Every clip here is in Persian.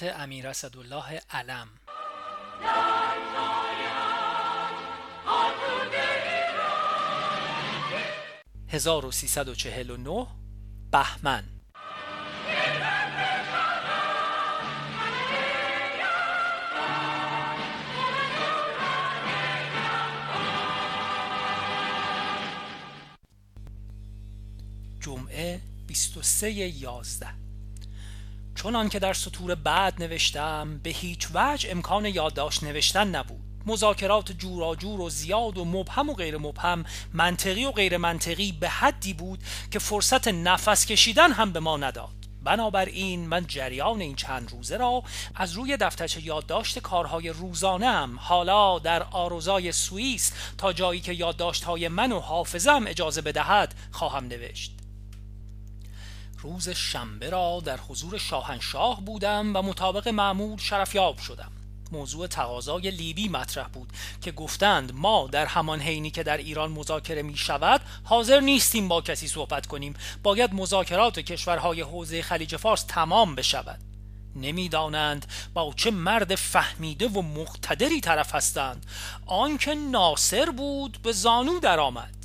امیر اسدالله علم. 1349 بهمن. جمعه 23 یازده. چونان که در سطور بعد نوشتم به هیچ وجه امکان یادداشت نوشتن نبود. مذاکرات جوراجور و زیاد و مبهم و غیر مبهم منطقی و غیر منطقی به حدی بود که فرصت نفس کشیدن هم به ما نداد. بنابراین من جریان این چند روزه را از روی دفترچه یادداشت کارهای روزانم حالا در آروزای سوئیس تا جایی که یادداشتهای من و حافظم اجازه بدهد خواهم نوشت. روز شنبه را در حضور شاهنشاه بودم و مطابق معمول شرفیاب شدم. موضوع تقاضای لیبی مطرح بود که گفتند ما در همان حینی که در ایران مذاکره می شود حاضر نیستیم با کسی صحبت کنیم. باید مذاکرات کشورهای حوزه خلیج فارس تمام بشود. نمی‌دانند با چه مرد فهمیده و مقتدری طرف هستند. آنکه ناصر بود به زانو درآمد.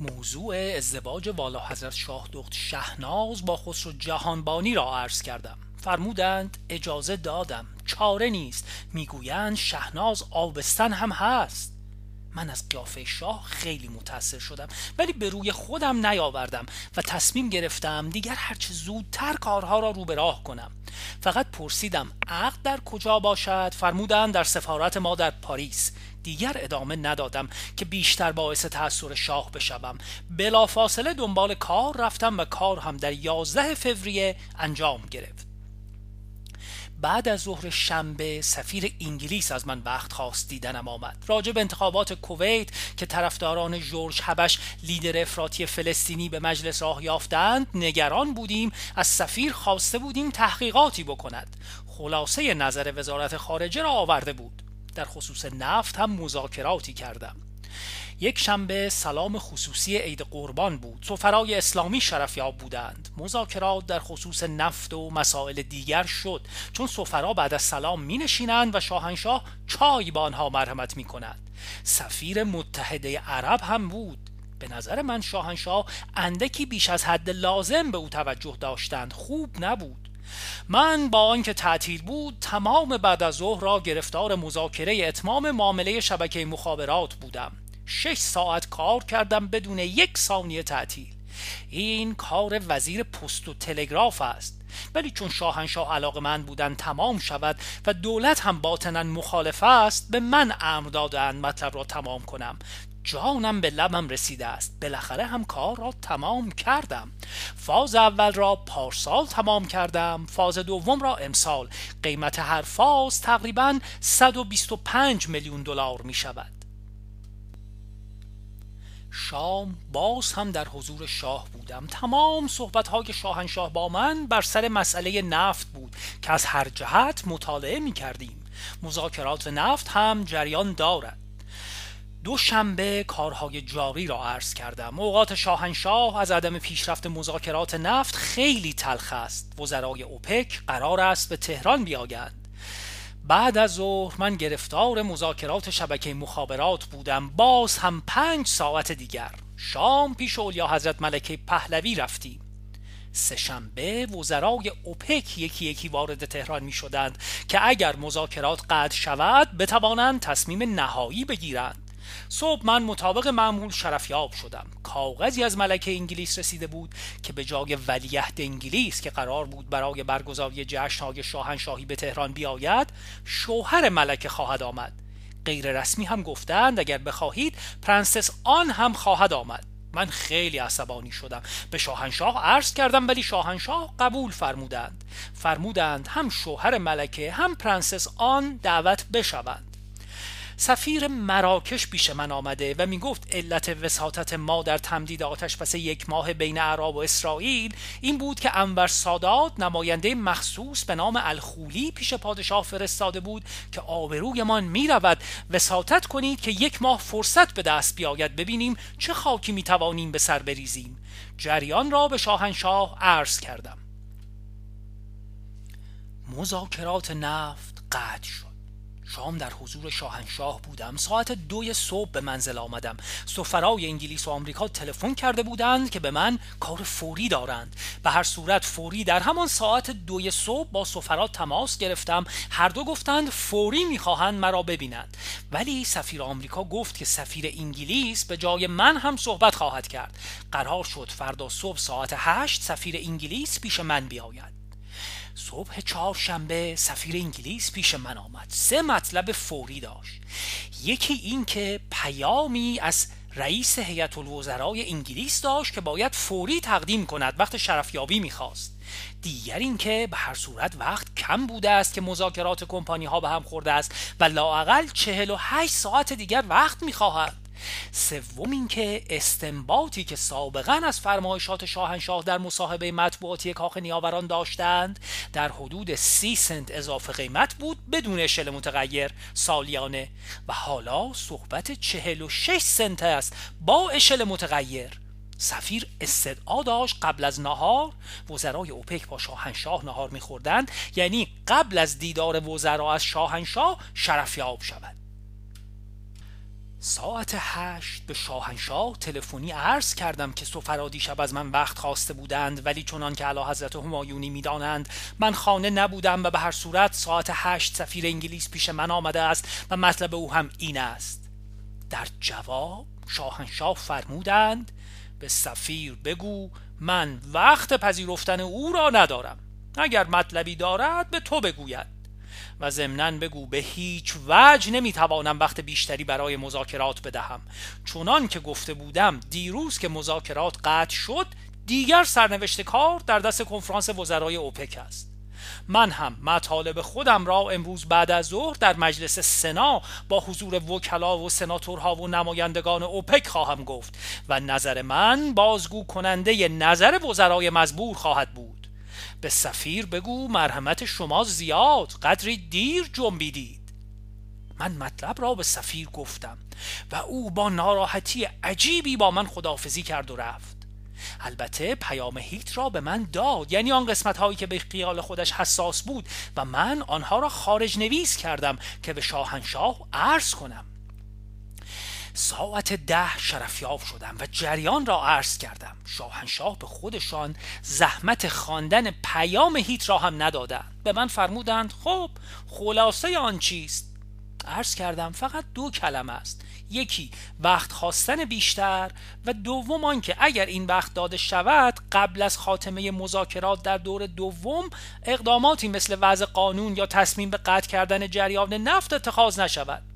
موضوع ازدواج والا حضرت شاه دخت شهناز با خسرو جهانبانی را عرض کردم. فرمودند اجازه دادم. چاره نیست. می‌گویند شهناز آبستن هم هست. من از قیافه شاه خیلی متاثر شدم ولی به روی خودم نیاوردم و تصمیم گرفتم دیگر هرچه زودتر کارها را رو به راه کنم. فقط پرسیدم عقد در کجا باشد؟ فرمودند در سفارت ما در پاریس. دیگر ادامه ندادم که بیشتر باعث تأثیر شاه بشوم. بلافاصله دنبال کار رفتم و کار هم در 11 فوریه انجام گرفت. بعد از ظهر شنبه سفیر انگلیس از من وقت خواست دیدنم آمد. راجب انتخابات کویت که طرفداران جورج هبش لیدر افراطی فلسطینی به مجلس راه یافتند نگران بودیم از سفیر خواسته بودیم تحقیقاتی بکند. خلاصه نظر وزارت خارجه را آورده بود. در خصوص نفت هم مذاکراتی کردم. یک شنبه سلام خصوصی عید قربان بود. سفرای اسلامی شرفیاب بودند. مذاکرات در خصوص نفت و مسائل دیگر شد. چون سفرا بعد از سلام می نشینند و شاهنشاه چای با آنها مرحمت می کند سفیر متحده عرب هم بود. به نظر من شاهنشاه اندکی بیش از حد لازم به او توجه داشتند. خوب نبود. من با آنکه تعطیل بود تمام بعد از ظهر را گرفتار مذاکره اتمام معامله شبکه مخابرات بودم. شش ساعت کار کردم بدون یک ثانیه تعطیل. این کار وزیر پست و تلگراف است. ولی چون شاهنشاه علاقه من بودن تمام شود و دولت هم باطنا مخالف است به من امر دادند مطلب را تمام کنم. جانم به لبم رسیده است. بالاخره هم کار را تمام کردم. فاز اول را پارسال تمام کردم. فاز دوم را امسال. قیمت هر فاز تقریبا 125 میلیون دلار می شود. شام باز هم در حضور شاه بودم. تمام صحبت های شاهنشاه با من بر سر مسئله نفت بود که از هر جهت مطالعه می کردیم. مذاکرات نفت هم جریان دارد. دو شنبه کارهای جاری را عرض کردم. اوقات شاهنشاه از عدم پیشرفت مذاکرات نفت خیلی تلخ است. وزرای اوپک قرار است به تهران بیایند بعد از ظهر من گرفتار مذاکرات شبکه مخابرات بودم. باز هم پنج ساعت دیگر. شام پیش اولیا حضرت ملکه پهلوی رفتیم. سهشنبه وزرای اوپک یکی یکی وارد تهران می شدند که اگر مذاکرات قطع شود بتوانند تصمیم نهایی بگیرند. صبح من مطابق معمول شرفیاب شدم. کاغذی از ملکه انگلیس رسیده بود که به جای ولیعهد انگلیس که قرار بود برای برگزاری جشنهای شاهنشاهی به تهران بیاید شوهر ملکه خواهد آمد. غیر رسمی هم گفتند اگر بخواهید پرنسس آن هم خواهد آمد. من خیلی عصبانی شدم. به شاهنشاه عرض کردم ولی شاهنشاه قبول فرمودند. فرمودند هم شوهر ملکه هم پرنسس آن دعوت بشوند. سفیر مراکش پیش من آمده و می گفت علت وساطت ما در تمدید آتش بس یک ماه بین عرب و اسرائیل این بود که انور سادات نماینده مخصوص به نام الخولی پیش پادشاه فرستاده بود که آبرویمان می رود وساطت کنید که یک ماه فرصت به دست بیاید. ببینیم چه خاکی می توانیم به سر بریزیم. جریان را به شاهنشاه عرض کردم. مذاکرات نفت قطع شد. شام در حضور شاهنشاه بودم. ساعت دوی صبح به منزل آمدم. سفرای انگلیس و آمریکا تلفن کرده بودند که به من کار فوری دارند. به هر صورت فوری در همان ساعت دوی صبح با سفرا تماس گرفتم. هر دو گفتند فوری می‌خواهند مرا ببینند. ولی سفیر آمریکا گفت که سفیر انگلیس به جای من هم صحبت خواهد کرد. قرار شد فردا صبح ساعت هشت سفیر انگلیس پیش من بیاید. صبح چهارشنبه سفیر انگلیس پیش من آمد. سه مطلب فوری داشت. یکی این که پیامی از رئیس هیئت الوزرای انگلیس داشت که باید فوری تقدیم کند وقت شرفیابی می‌خواست. دیگر این که به هر صورت وقت کم بوده است که مذاکرات کمپانی ها به هم خورده است و و هشت ساعت دیگر وقت می‌خواهد. سوم اینکه استنباطی که سابقا از فرمایشات شاهنشاه در مصاحبه مطبوعاتی کاخ نیاوران داشتند در حدود سی سنت اضافه قیمت بود بدون اشل متغیر سالیانه. و حالا صحبت چهل و شش سنت است با اشل متغیر. سفیر استدعا داشت قبل از نهار وزرای اوپک با شاهنشاه نهار میخوردند یعنی قبل از دیدار وزرا از شاهنشاه شرفیاب شود. ساعت هشت به شاهنشاه تلفنی عرض کردم که سفرا دیشب از من وقت خواسته بودند ولی چنان که علا حضرت همایونی می‌دانند من خانه نبودم و به هر صورت ساعت هشت سفیر انگلیس پیش من آمده است و مطلب او هم این است. در جواب شاهنشاه فرمودند به سفیر بگو من وقت پذیرفتن او را ندارم. اگر مطلبی دارد به تو بگوید. و ضمنا بگو به هیچ وجه نمی‌توانم وقت بیشتری برای مذاکرات بدهم. چونان که گفته بودم دیروز که مذاکرات قطع شد دیگر سرنوشت کار در دست کنفرانس وزرای اوپک است. من هم مطالب خودم را امروز بعد از ظهر در مجلس سنا با حضور وکلا و سناتورها و نمایندگان اوپک خواهم گفت و نظر من بازگو کننده نظر وزرای مزبور خواهد بود. به سفیر بگو مرحمت شما زیاد قدری دیر جنبیدید. من مطلب را به سفیر گفتم و او با ناراحتی عجیبی با من خدافزی کرد و رفت. البته پیام هیت را به من داد یعنی آن قسمت هایی که به خیال خودش حساس بود و من آنها را خارج نویس کردم که به شاهنشاه عرض کنم. ساعت ده شرفیاب شدم و جریان را عرض کردم. شاهنشاه به خودشان زحمت خواندن پیام هیت را هم ندادند. به من فرمودند خب خلاصه آن چیست؟ عرض کردم فقط دو کلمه است. یکی وقت خواستن بیشتر و دوم آنکه اگر این وقت داده شود قبل از خاتمه مذاکرات در دور دوم اقداماتی مثل وضع قانون یا تصمیم به قطع کردن جریان نفت اتخاذ نشود.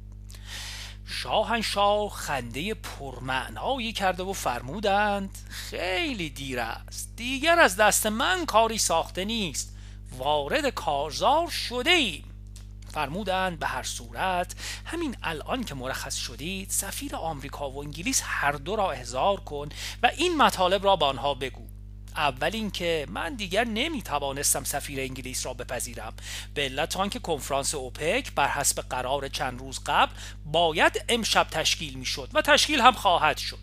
شاهنشاه خنده پرمعنایی کرده و فرمودند خیلی دیر است. دیگر از دست من کاری ساخته نیست. وارد کارزار شده ایم فرمودند به هر صورت همین الان که مرخص شدید سفیر آمریکا و انگلیس هر دو را احضار کن و این مطالب را به آنها بگو. اول اینکه من دیگر نمی توانستم سفیر انگلیس را بپذیرم. به علت آنکه کنفرانس اوپک بر حسب قرار چند روز قبل باید امشب تشکیل می شد و تشکیل هم خواهد شد.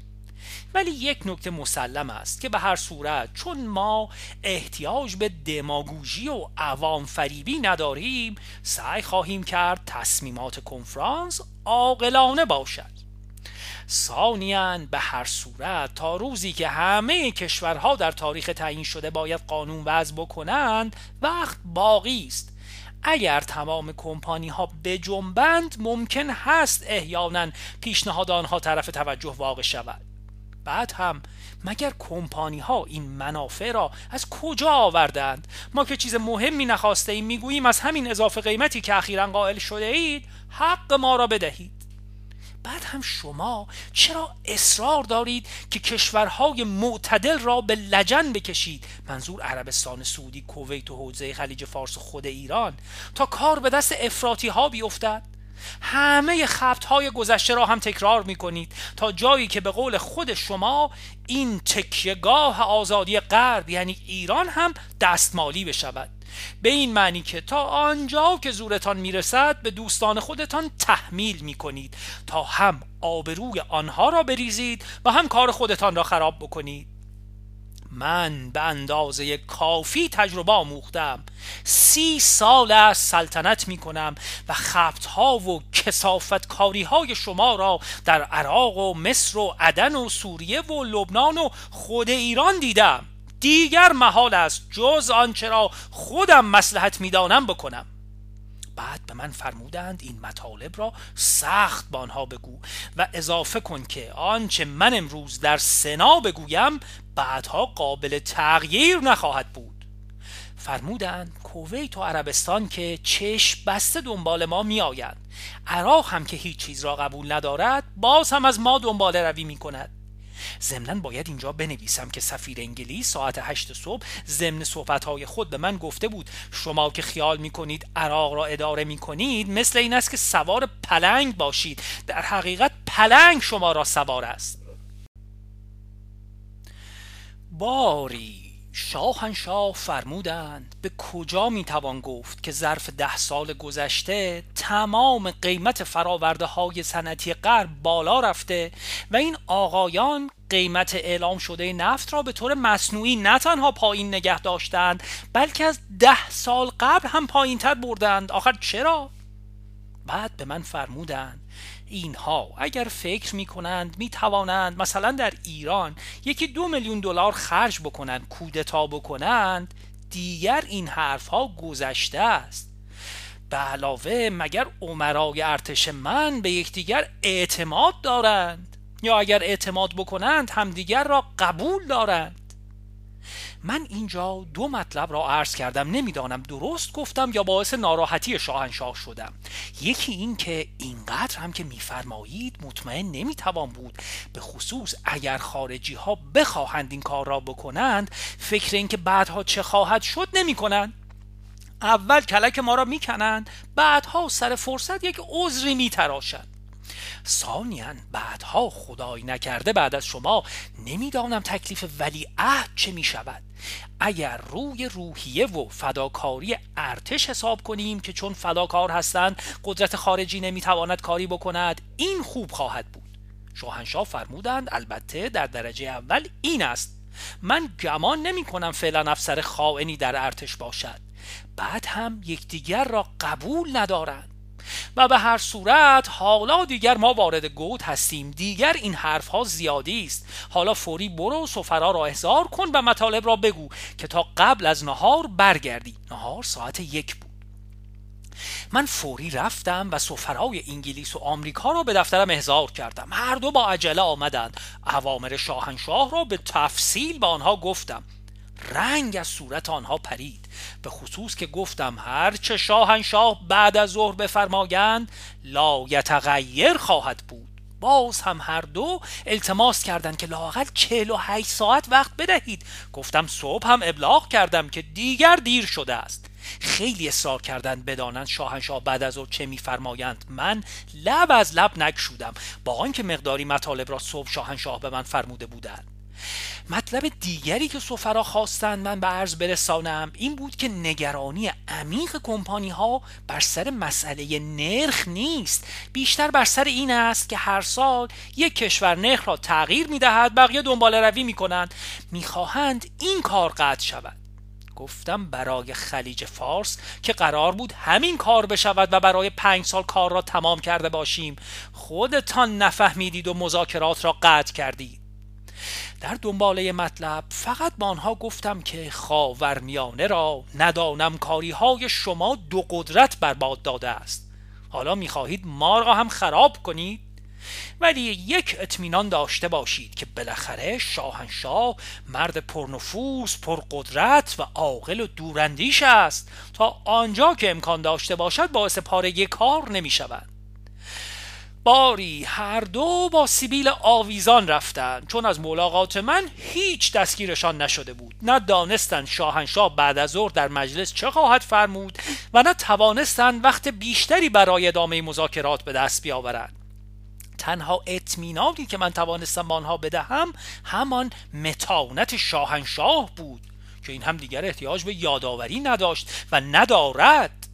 ولی یک نکته مسلم است که به هر صورت چون ما احتیاج به دماگوژی و عوام فریبی نداریم سعی خواهیم کرد تصمیمات کنفرانس عاقلانه باشد. ثانیا به هر صورت تا روزی که همه کشورها در تاریخ تعیین شده باید قانون وضع بکنند وقت باقی است. اگر تمام کمپانی ها بجنبند ممکن هست احیانا پیشنهاد آنها طرف توجه واقع شود. بعد هم مگر کمپانی ها این منافع را از کجا آوردند؟ ما که چیز مهمی نخواسته ایم می‌گوییم از همین اضافه قیمتی که اخیرا قائل شده اید حق ما را بدهید. بعد هم شما چرا اصرار دارید که کشورهای معتدل را به لجن بکشید؟ منظور عربستان سعودی کویت و حوزه خلیج فارس و خود ایران. تا کار به دست افراطی ها بیفتد. همه خبت های گذشته را هم تکرار می کنید تا جایی که به قول خود شما این تکیهگاه آزادی غرب یعنی ایران هم دستمالی بشود. به این معنی که تا آنجا که زورتان می‌رسد به دوستان خودتان تحمیل می کنید تا هم آبروی آنها را بریزید و هم کار خودتان را خراب بکنید. من به اندازه کافی تجربه آموختم. سی سال از سلطنت می کنم و ها و کسافت کاری های شما را در عراق و مصر و عدن و سوریه و لبنان و خود ایران دیدم. دیگر محال است جز آنچه را خودم مسلحت می‌دانم بکنم. بعد به من فرمودند این مطالب را سخت با آنها بگو و اضافه کن که آنچه من امروز در سنا بگویم بعدها قابل تغییر نخواهد بود. فرمودند کویت و عربستان که چشم بسته دنبال ما می آید عراق هم که هیچ چیز را قبول ندارد باز هم از ما دنبال روی می کند ضمنا باید اینجا بنویسم که سفیر انگلیس ساعت هشت صبح ضمن صحبتهای خود به من گفته بود شما که خیال می‌کنید عراق را اداره می‌کنید مثل این است که سوار پلنگ باشید. در حقیقت پلنگ شما را سوار است. باری شاهنشاه فرمودند به کجا می‌توان گفت که ظرف ده سال گذشته تمام قیمت فراورده های سنتی غرب بالا رفته و این آقایان قیمت اعلام شده نفت را به طور مصنوعی نه تنها پایین نگه داشتند بلکه از ده سال قبل هم پایین تر بردند آخر چرا؟ بعد به من فرمودند اینها اگر فکر می کنند می توانند مثلا در ایران یکی دو میلیون دلار خرج بکنند کودتا بکنند دیگر این حرف ها گذشته است. به علاوه مگر عمرای ارتش من به یکدیگر اعتماد دارند یا اگر اعتماد بکنند همدیگر را قبول دارند؟ من اینجا دو مطلب را عرض کردم نمی‌دانم درست گفتم یا باعث ناراحتی شاهنشاه شدم. یکی این که اینقدر هم که میفرمایید مطمئن نمی‌توان بود. به خصوص اگر خارجی ها بخواهند این کار را بکنند فکر اینکه بعدها چه خواهد شد نمی کنند اول کلک ما را می‌کنند بعدها سر فرصت یک عذری میتراشند. ثانیا بعدها خدای نکرده بعد از شما نمی‌دانم تکلیف ولی عهد چه می شود اگر روی روحیه و فداکاری ارتش حساب کنیم که چون فداکار هستند قدرت خارجی نمی‌تواند کاری بکند این خوب خواهد بود. شاهنشاه فرمودند البته در درجه اول این است. من گمان نمی کنم فعلا افسر خائنی در ارتش باشد. بعد هم یکدیگر را قبول ندارند. و به هر صورت حالا دیگر ما وارد گود هستیم. دیگر این حرف ها زیادی است. حالا فوری برو سفرا را احضار کن و مطالب را بگو که تا قبل از نهار برگردی. نهار ساعت یک بود. من فوری رفتم و سفرای انگلیس و آمریکا را به دفترم احضار کردم. هر دو با عجله آمدند. اوامر شاهنشاه را به تفصیل به آنها گفتم. رنگ از صورت آنها پرید به خصوص که گفتم هر چه شاهنشاه بعد از ظهر بفرمایند لا یتغیر خواهد بود. باز هم هر دو التماس کردند که لاقل 48 ساعت وقت بدهید. گفتم صبح هم ابلاغ کردم که دیگر دیر شده است. خیلی اصرار کردند بدانند شاهنشاه بعد از او چه میفرمایند. من لب از لب نگشودم با آنکه مقداری مطالب را صبح شاهنشاه به من فرموده بودند. مطلب دیگری که سفرا خواستند من به عرض برسانم این بود که نگرانی عمیق کمپانی ها بر سر مسئله نرخ نیست. بیشتر بر سر این است که هر سال یک کشور نرخ را تغییر می دهد بقیه دنبال روی می کنند می خواهند این کار قطع شود. گفتم برای خلیج فارس که قرار بود همین کار بشود و برای پنج سال کار را تمام کرده باشیم. خودتان نفهمیدید و مذاکرات را قطع کردید. در دنباله مطلب فقط با آنها گفتم که خاورمیانه را ندانم کاری های شما دو قدرت برباد داده است. حالا می‌خواهید ما را هم خراب کنید؟ ولی یک اطمینان داشته باشید که بالاخره شاهنشاه مرد پرنفوذ پرقدرت و عاقل و دوراندیش است. تا آنجا که امکان داشته باشد باعث پاره کار نمی شود باری هر دو با سیبیل آویزان رفتند. چون از ملاقات من هیچ دستگیرشان نشده بود. نه دانستند شاهنشاه بعد از ظهر در مجلس چه خواهد فرمود و نه توانستند وقت بیشتری برای ادامه مذاکرات به دست بیاورند. تنها اطمینانی که من توانستم با آنها بدهم همان متانت شاهنشاه بود که این هم دیگر احتیاج به یادآوری نداشت و ندارد.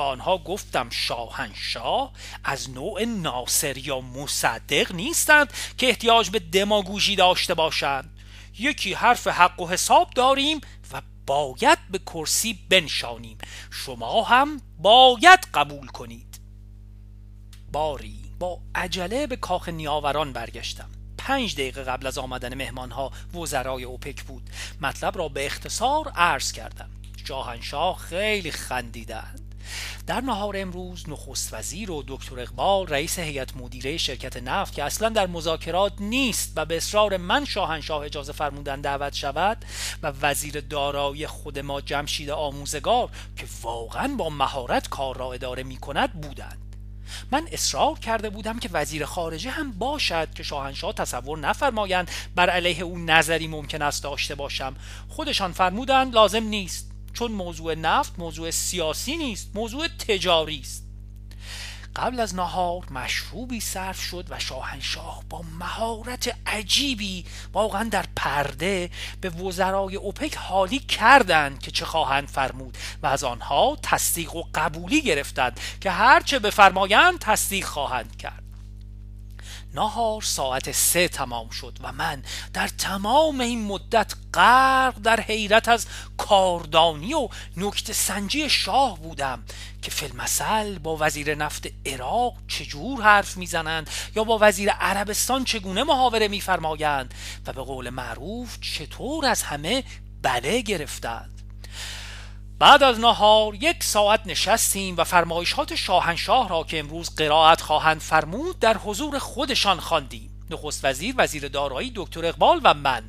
با آنها گفتم شاهنشاه از نوع ناصر یا مصدق نیستند که احتیاج به دماگوژی داشته باشند. یکی حرف حق و حساب داریم و باید به کرسی بنشانیم. شما هم باید قبول کنید. باری با عجله به کاخ نیاوران برگشتم. پنج دقیقه قبل از آمدن مهمانها وزرای اوپک بود. مطلب را به اختصار عرض کردم. شاهنشاه خیلی خندیدند در نهار امروز نخست وزیر و دکتر اقبال رئیس هیئت مدیره شرکت نفت که اصلا در مذاکرات نیست و به اصرار من شاهنشاه اجازه فرمودن دعوت شود و وزیر دارایی خود ما جمشید آموزگار که واقعا با مهارت کار را اداره می کند بودند. من اصرار کرده بودم که وزیر خارجه هم باشد که شاهنشاه تصور نفرمایند بر علیه او نظری ممکن است داشته باشم. خودشان فرمودند لازم نیست. چون موضوع نفت موضوع سیاسی نیست موضوع تجاری است. قبل از نهار مشروبی صرف شد و شاهنشاه با مهارت عجیبی واقعا در پرده به وزرای اوپک حالی کردند که چه خواهند فرمود و از آنها تصدیق و قبولی گرفتند که هرچه بفرمایند تصدیق خواهند کرد. نهار ساعت سه تمام شد و من در تمام این مدت غرق در حیرت از کاردانی و نکت سنجی شاه بودم که فیلمسل با وزیر نفت عراق چجور حرف می‌زنند یا با وزیر عربستان چگونه محاوره میفرمایند و به قول معروف چطور از همه بله گرفتند. بعد از نهار یک ساعت نشستیم و فرمایشات شاهنشاه را که امروز قرائت خواهند فرمود در حضور خودشان خواندیم. نخست وزیر وزیر دارایی دکتر اقبال و من.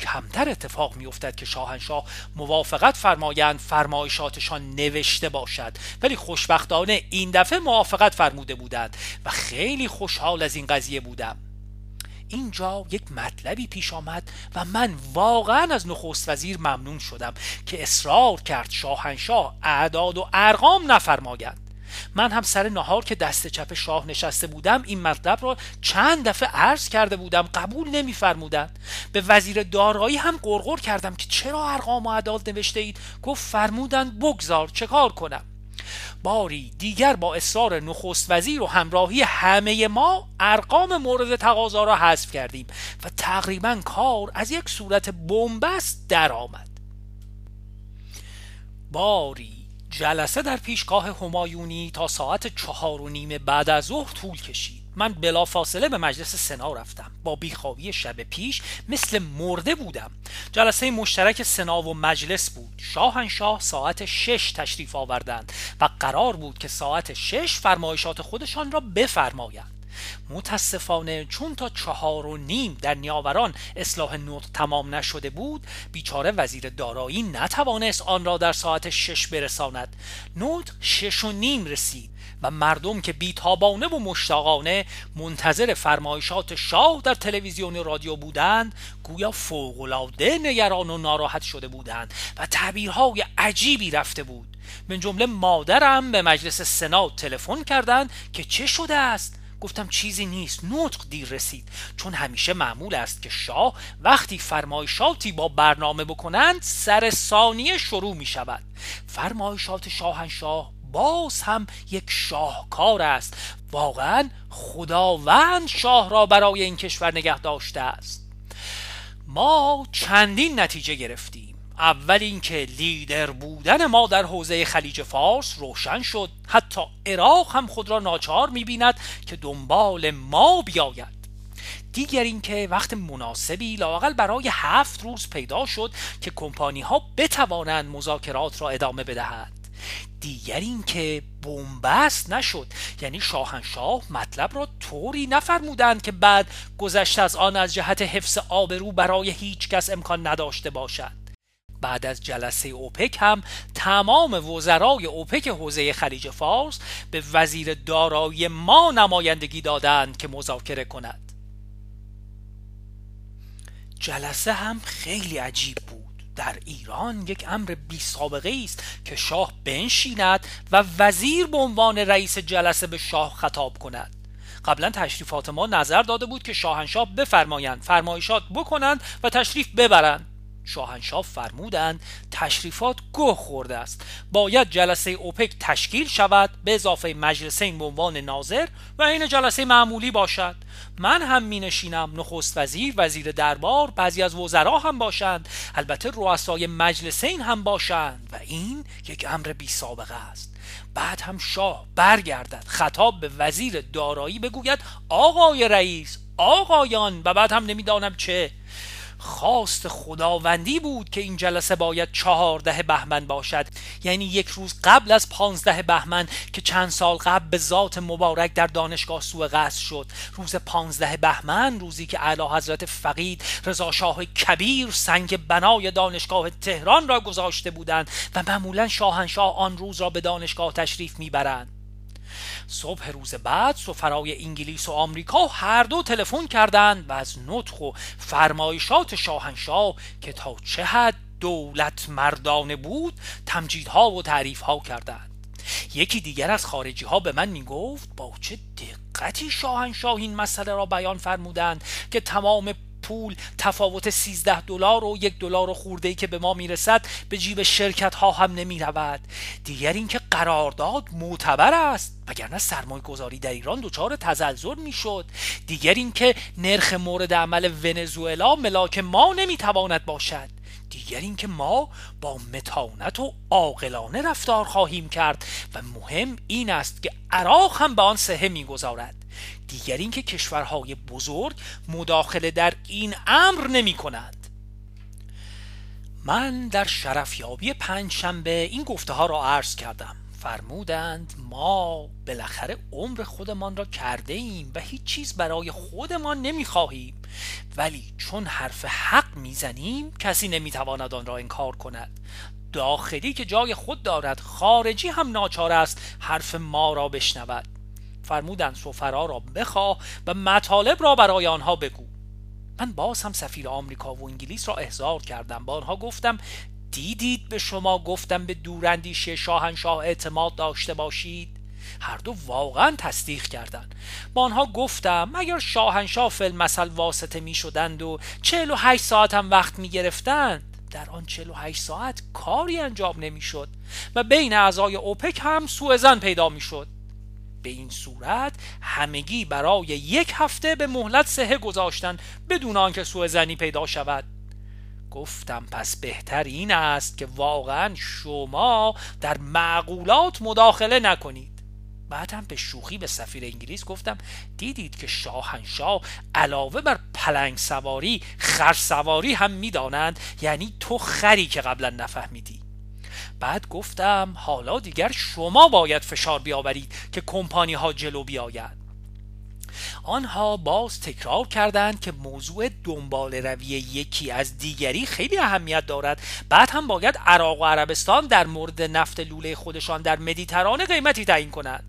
کمتر اتفاق میافتد که شاهنشاه موافقت فرمایند فرمایشاتشان نوشته باشد. ولی خوشبختانه این دفعه موافقت فرموده بودند و خیلی خوشحال از این قضیه بودم. اینجا یک مطلبی پیش آمد و من واقعا از نخست وزیر ممنون شدم که اصرار کرد شاهنشاه اعداد و ارقام نفرماید. من هم سر نهار که دست چپ شاه نشسته بودم این مطلب را چند دفعه عرض کرده بودم قبول نمیفرمودند. به وزیر دارایی هم قرقر کردم که چرا ارقام و اعداد نوشته اید؟ گفت فرمودند بگذار چه کار کنم؟ باری دیگر با اصرار نخست وزیر و همراهی همه ما ارقام مورد تقاضا را حذف کردیم و تقریبا کار از یک صورت بنبست درآمد. باری جلسه در پیشگاه همایونی تا ساعت چهار و نیم بعد از ظهر طول کشید. من بلا فاصله به مجلس سنا رفتم. با بیخوابی شب پیش مثل مرده بودم. جلسه مشترک سنا و مجلس بود. شاهنشاه ساعت شش تشریف آوردند و قرار بود که ساعت شش فرمایشات خودشان را بفرمایند. متاسفانه چون تا چهار و نیم در نیاوران اصلاح نطق تمام نشده بود بیچاره وزیر دارایی نتوانست آن را در ساعت شش برساند. نطق شش و نیم رسید. و مردم که بیتابانه و مشتاقانه منتظر فرمایشات شاه در تلویزیون و رادیو بودند گویا فوقالعاده نگران و ناراحت شده بودند و تعبیرهای عجیبی رفته بود. من جمله مادرم به مجلس سنا تلفن کردند که چه شده است؟ گفتم چیزی نیست نطق دیر رسید. چون همیشه معمول است که شاه وقتی فرمایشاتی با برنامه بکنند سر ثانیه شروع می شود فرمایشات شاهنشاه باز هم یک شاهکار است. واقعا خداوند شاه را برای این کشور نگه داشته است. ما چندین نتیجه گرفتیم. اول اینکه لیدر بودن ما در حوزه خلیج فارس روشن شد. حتی عراق هم خود را ناچار می‌بیند که دنبال ما بیاید. دیگر اینکه وقت مناسبی لاقل برای هفت روز پیدا شد که کمپانی ها بتوانند مذاکرات را ادامه بدهند. دیگر اینکه بنبست نشد. یعنی شاهنشاه مطلب را طوری نفرمودند که بعد گذشته از آن از جهت حفظ آبرو برای هیچ کس امکان نداشته باشد. بعد از جلسه اوپک هم تمام وزرای اوپک حوزه خلیج فارس به وزیر دارایی ما نمایندگی دادند که مذاکره کند. جلسه هم خیلی عجیب بود. در ایران یک امر بی سابقه است که شاه بنشیند و وزیر به عنوان رئیس جلسه به شاه خطاب کند. قبلا تشریفات ما نظر داده بود که شاهنشاه بفرمایند فرمایشات بکنند و تشریف ببرند. شاهنشاه فرمودند تشریفات گوه خورده است. باید جلسه اوپک تشکیل شود به اضافه مجلسین به عنوان ناظر و این جلسه معمولی باشد. من هم می نشینم نخست وزیر وزیر دربار بعضی از وزرا هم باشند. البته رؤسای مجلسین هم باشند و این یک امر بی سابقه است. بعد هم شاه برگردد. خطاب به وزیر دارایی بگوید آقای رئیس آقایان و بعد هم نمی‌دانم چه. خواست خداوندی بود که این جلسه باید چهارده بهمن باشد. یعنی یک روز قبل از پانزده بهمن که چند سال قبل به ذات مبارک در دانشگاه سوء قصد شد. روز پانزده بهمن روزی که اعلی حضرت فقید رضا شاه کبیر سنگ بنای دانشگاه تهران را گذاشته بودند و معمولا شاهنشاه آن روز را به دانشگاه تشریف می‌برند. صبح روز بعد سفرای انگلیس و آمریکا هر دو تلفن کردند و از نطق و فرمایشات شاهنشاه که تا چه حد دولت مردانه بود تمجیدها و تعریفها کردند. یکی دیگر از خارجی ها به من می گفت با چه دقتی شاهنشاه این مسئله را بیان فرمودند که تمام پول تفاوت 13 دلار و یک دلار خورده ای که به ما می‌رسد به جیب شرکت ها هم نمی رود دیگر اینکه قرارداد معتبر است وگرنه سرمایه گذاری در ایران دچار تزلزل می‌شد. دیگر اینکه نرخ مورد عمل ونزوئلا ملاک ما نمی‌تواند باشد. دیگر اینکه ما با متانت و عاقلانه رفتار خواهیم کرد و مهم این است که عراق هم به آن سهه می‌گذارد. دیگر اینکه کشورهای بزرگ مداخله در این امر نمی کنند من در شرفیابی پنج شنبه این گفته ها را عرض کردم. فرمودند ما بالاخره عمر خودمان را کرده ایم و هیچ چیز برای خودمان نمی خواهیم. ولی چون حرف حق می‌زنیم کسی نمی‌تواند آن را انکار کند. داخلی که جای خود دارد خارجی هم ناچار است حرف ما را بشنود. فرمودند سفرا را بخواه و مطالب را برای آنها بگو. من باز هم سفیر آمریکا و انگلیس را احضار کردم. با آنها گفتم دیدید به شما گفتم به دوراندیشی شاهنشاه اعتماد داشته باشید؟ هر دو واقعا تصدیق کردند. با آنها گفتم اگر شاهنشاه فل مثل واسطه می شدند و 48 ساعت هم وقت می گرفتند در آن 48 ساعت کاری انجام نمی شد و بین اعضای اوپک هم سوء زن پیدا می شد. به این صورت همگی برای یک هفته به مهلت سهه گذاشتن بدون آنکه سوء زنی پیدا شود. گفتم پس بهتر این است که واقعا شما در معقولات مداخله نکنید. بعدم به شوخی به سفیر انگلیس گفتم دیدید که شاهنشاه علاوه بر پلنگ سواری خر سواری هم می‌دانند یعنی تو خری که قبلا نفهمیدی. بعد گفتم حالا دیگر شما باید فشار بیاورید که کمپانی ها جلو بیاید. آنها باز تکرار کردند که موضوع دنبال روی یکی از دیگری خیلی اهمیت دارد. بعد هم باید عراق و عربستان در مورد نفت لوله خودشان در مدیترانه قیمتی تعیین کنند.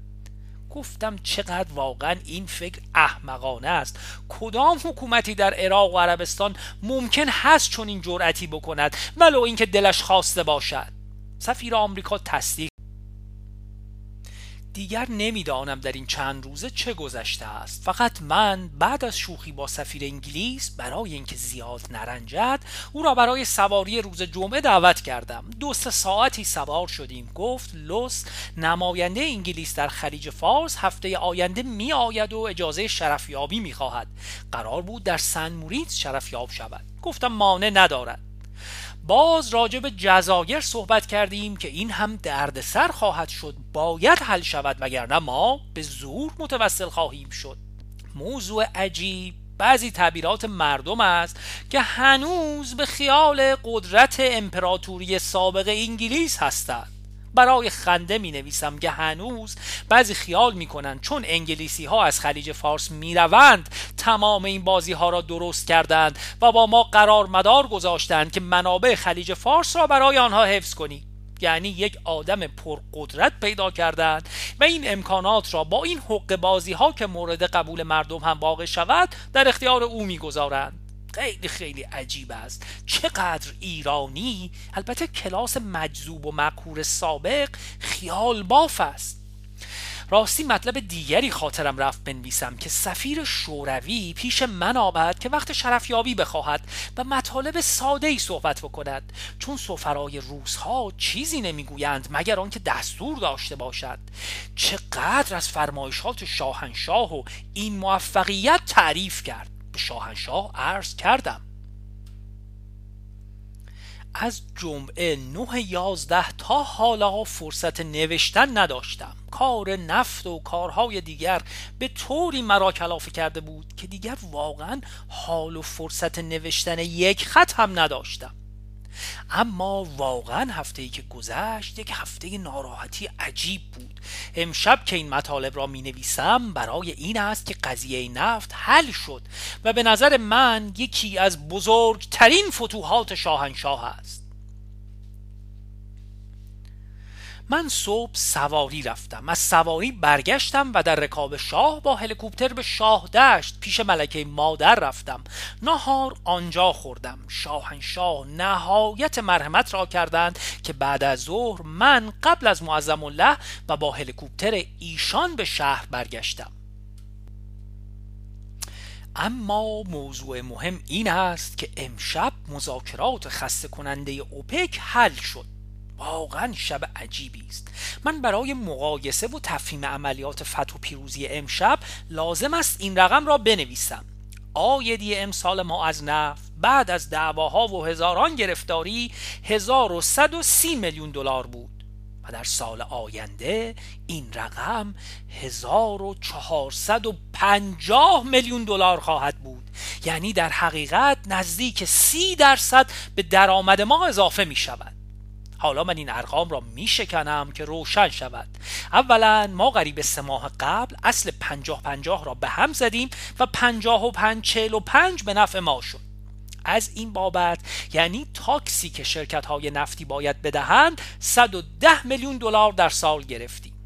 گفتم چقدر واقعا این فکر احمقانه است. کدام حکومتی در عراق و عربستان ممکن هست چون این جرأتی بکند؟ ولو اینکه دلش خواسته باشد. سفیر آمریکا تصدیق دیگر نمی‌دانم در این چند روزه چه گذشته است. فقط من بعد از شوخی با سفیر انگلیس برای اینکه زیاد نرنجد او را برای سواری روز جمعه دعوت کردم. دو سه ساعتی سوار شدیم. گفت لوس نماینده انگلیس در خلیج فارس هفته آینده می آید و اجازه شرفیابی می خواهد قرار بود در سن موریت شرفیاب شود. گفتم مانع ندارد. باز راجع به جزایر صحبت کردیم که این هم دردسر خواهد شد باید حل شود وگرنه ما به زور متوسل خواهیم شد. موضوع عجیب بعضی تعبیرات مردم است که هنوز به خیال قدرت امپراتوری سابق انگلیس هستند. برای خنده می نویسم که هنوز بعضی خیال می کنند چون انگلیسی ها از خلیج فارس می روند تمام این بازی ها را درست کردند و با ما قرار مدار گذاشتند که منابع خلیج فارس را برای آنها حفظ کنید یعنی یک آدم پرقدرت پیدا کردند و این امکانات را با این حق بازی ها که مورد قبول مردم هم واقع شود در اختیار او می‌گذارند. خیلی خیلی عجیب است. چقدر ایرانی. البته کلاس مجذوب و مقهور سابق خیال باف است. راستی مطلب دیگری خاطرم رفت بنویسم که سفیر شوروی پیش من آمد که وقت شرفیابی بخواهد و مطالب ساده ای صحبت بکند. چون سفرای روزها چیزی نمی‌گویند مگر آنکه دستور داشته باشد. چقدر از فرمایشات شاهنشاه و این موفقیت تعریف کرد. شاهنشاه عرض کردم. از جمعه نه یازده تا حالا فرصت نوشتن نداشتم. کار نفت و کارهای دیگر به طوری مرا کلافه کرده بود که دیگر واقعا حال و فرصت نوشتن یک خط هم نداشتم. اما واقعا هفته ای که گذشت یک هفته ناراحتی عجیب بود. امشب که این مطالب را می نویسم برای این است که قضیه نفت حل شد و به نظر من یکی از بزرگترین فتوحات شاهنشاه است. من صبح سواری رفتم. از سواری برگشتم و در رکاب شاه با هلیکوپتر به شاه دشت پیش ملکه مادر رفتم. نهار آنجا خوردم. شاهنشاه نهایت مرحمت را کردند که بعد از ظهر من قبل از معظم الله و با هلیکوپتر ایشان به شهر برگشتم. اما موضوع مهم این است که امشب مذاکرات خسته کننده اوپک حل شد. واقعا شب عجیبی است. من برای مقایسه و تفهیم عملیات فتح و پیروزی امشب لازم است این رقم را بنویسم. آیدی امسال ما از نفت بعد از دعواها و هزاران گرفتاری 1130 میلیون دلار بود و در سال آینده این رقم 1450 میلیون دلار خواهد بود. یعنی در حقیقت نزدیک 30 درصد به درآمد ما اضافه می شود حالا من این ارقام را می شکنم که روشن شود. اولا ما قریب سه ماه قبل اصل پنجاه پنجاه را به هم زدیم و پنجاه و پنج چهل و پنج به نفع ما شد. از این بابت یعنی تاکسی که شرکت های نفتی باید بدهند 110 میلیون دلار در سال گرفتیم.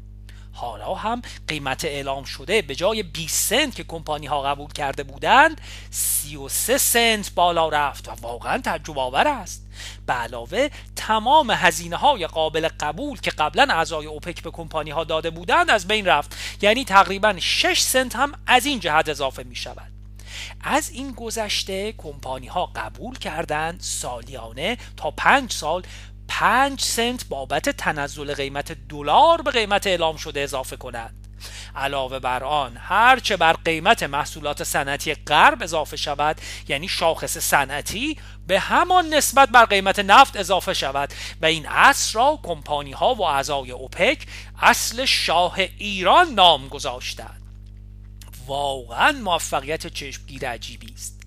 حالا هم قیمت اعلام شده به جای 20 سنت که کمپانی ها قبول کرده بودند 33 سنت بالا رفت و واقعا تعجب آور است. به علاوه تمام هزینه های قابل قبول که قبلا اعضای اوپک به کمپانی ها داده بودند از بین رفت. یعنی تقریبا 6 سنت هم از این جهت اضافه می شود از این گذشته کمپانی ها قبول کردند سالیانه تا پنج سال 5 سنت بابت تنزل قیمت دلار به قیمت اعلام شده اضافه کنند علاوه بر آن هرچه بر قیمت محصولات صنعتی غرب اضافه شود یعنی شاخص صنعتی به همان نسبت بر قیمت نفت اضافه شود و این اصل را کمپانی ها و اعضای اوپک اصل شاه ایران نام گذاشتند. واقعا موفقیت چشمگیر عجیبی است.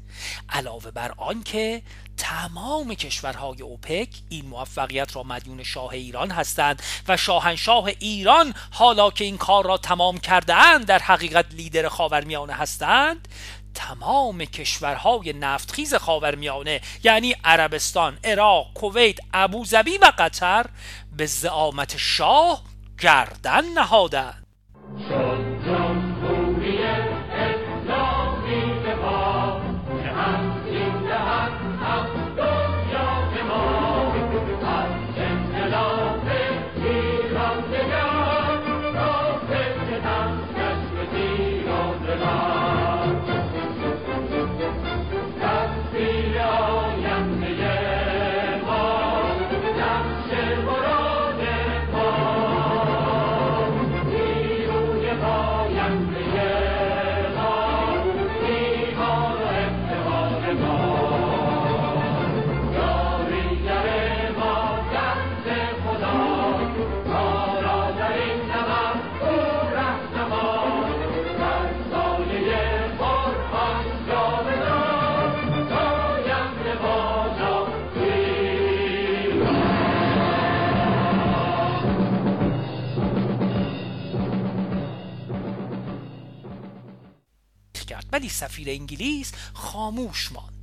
علاوه بر آنکه تمام کشورهای اوپک این موفقیت را مدیون شاه ایران هستند و شاهنشاه ایران حالا که این کار را تمام کردهاند در حقیقت لیدر خاورمیانه هستند تمام کشورهای نفتخیز خاورمیانه یعنی عربستان، عراق، کویت، ابوظبی و قطر به زعامت شاه گردن نهادند. ولی سفیر انگلیس خاموش ماند.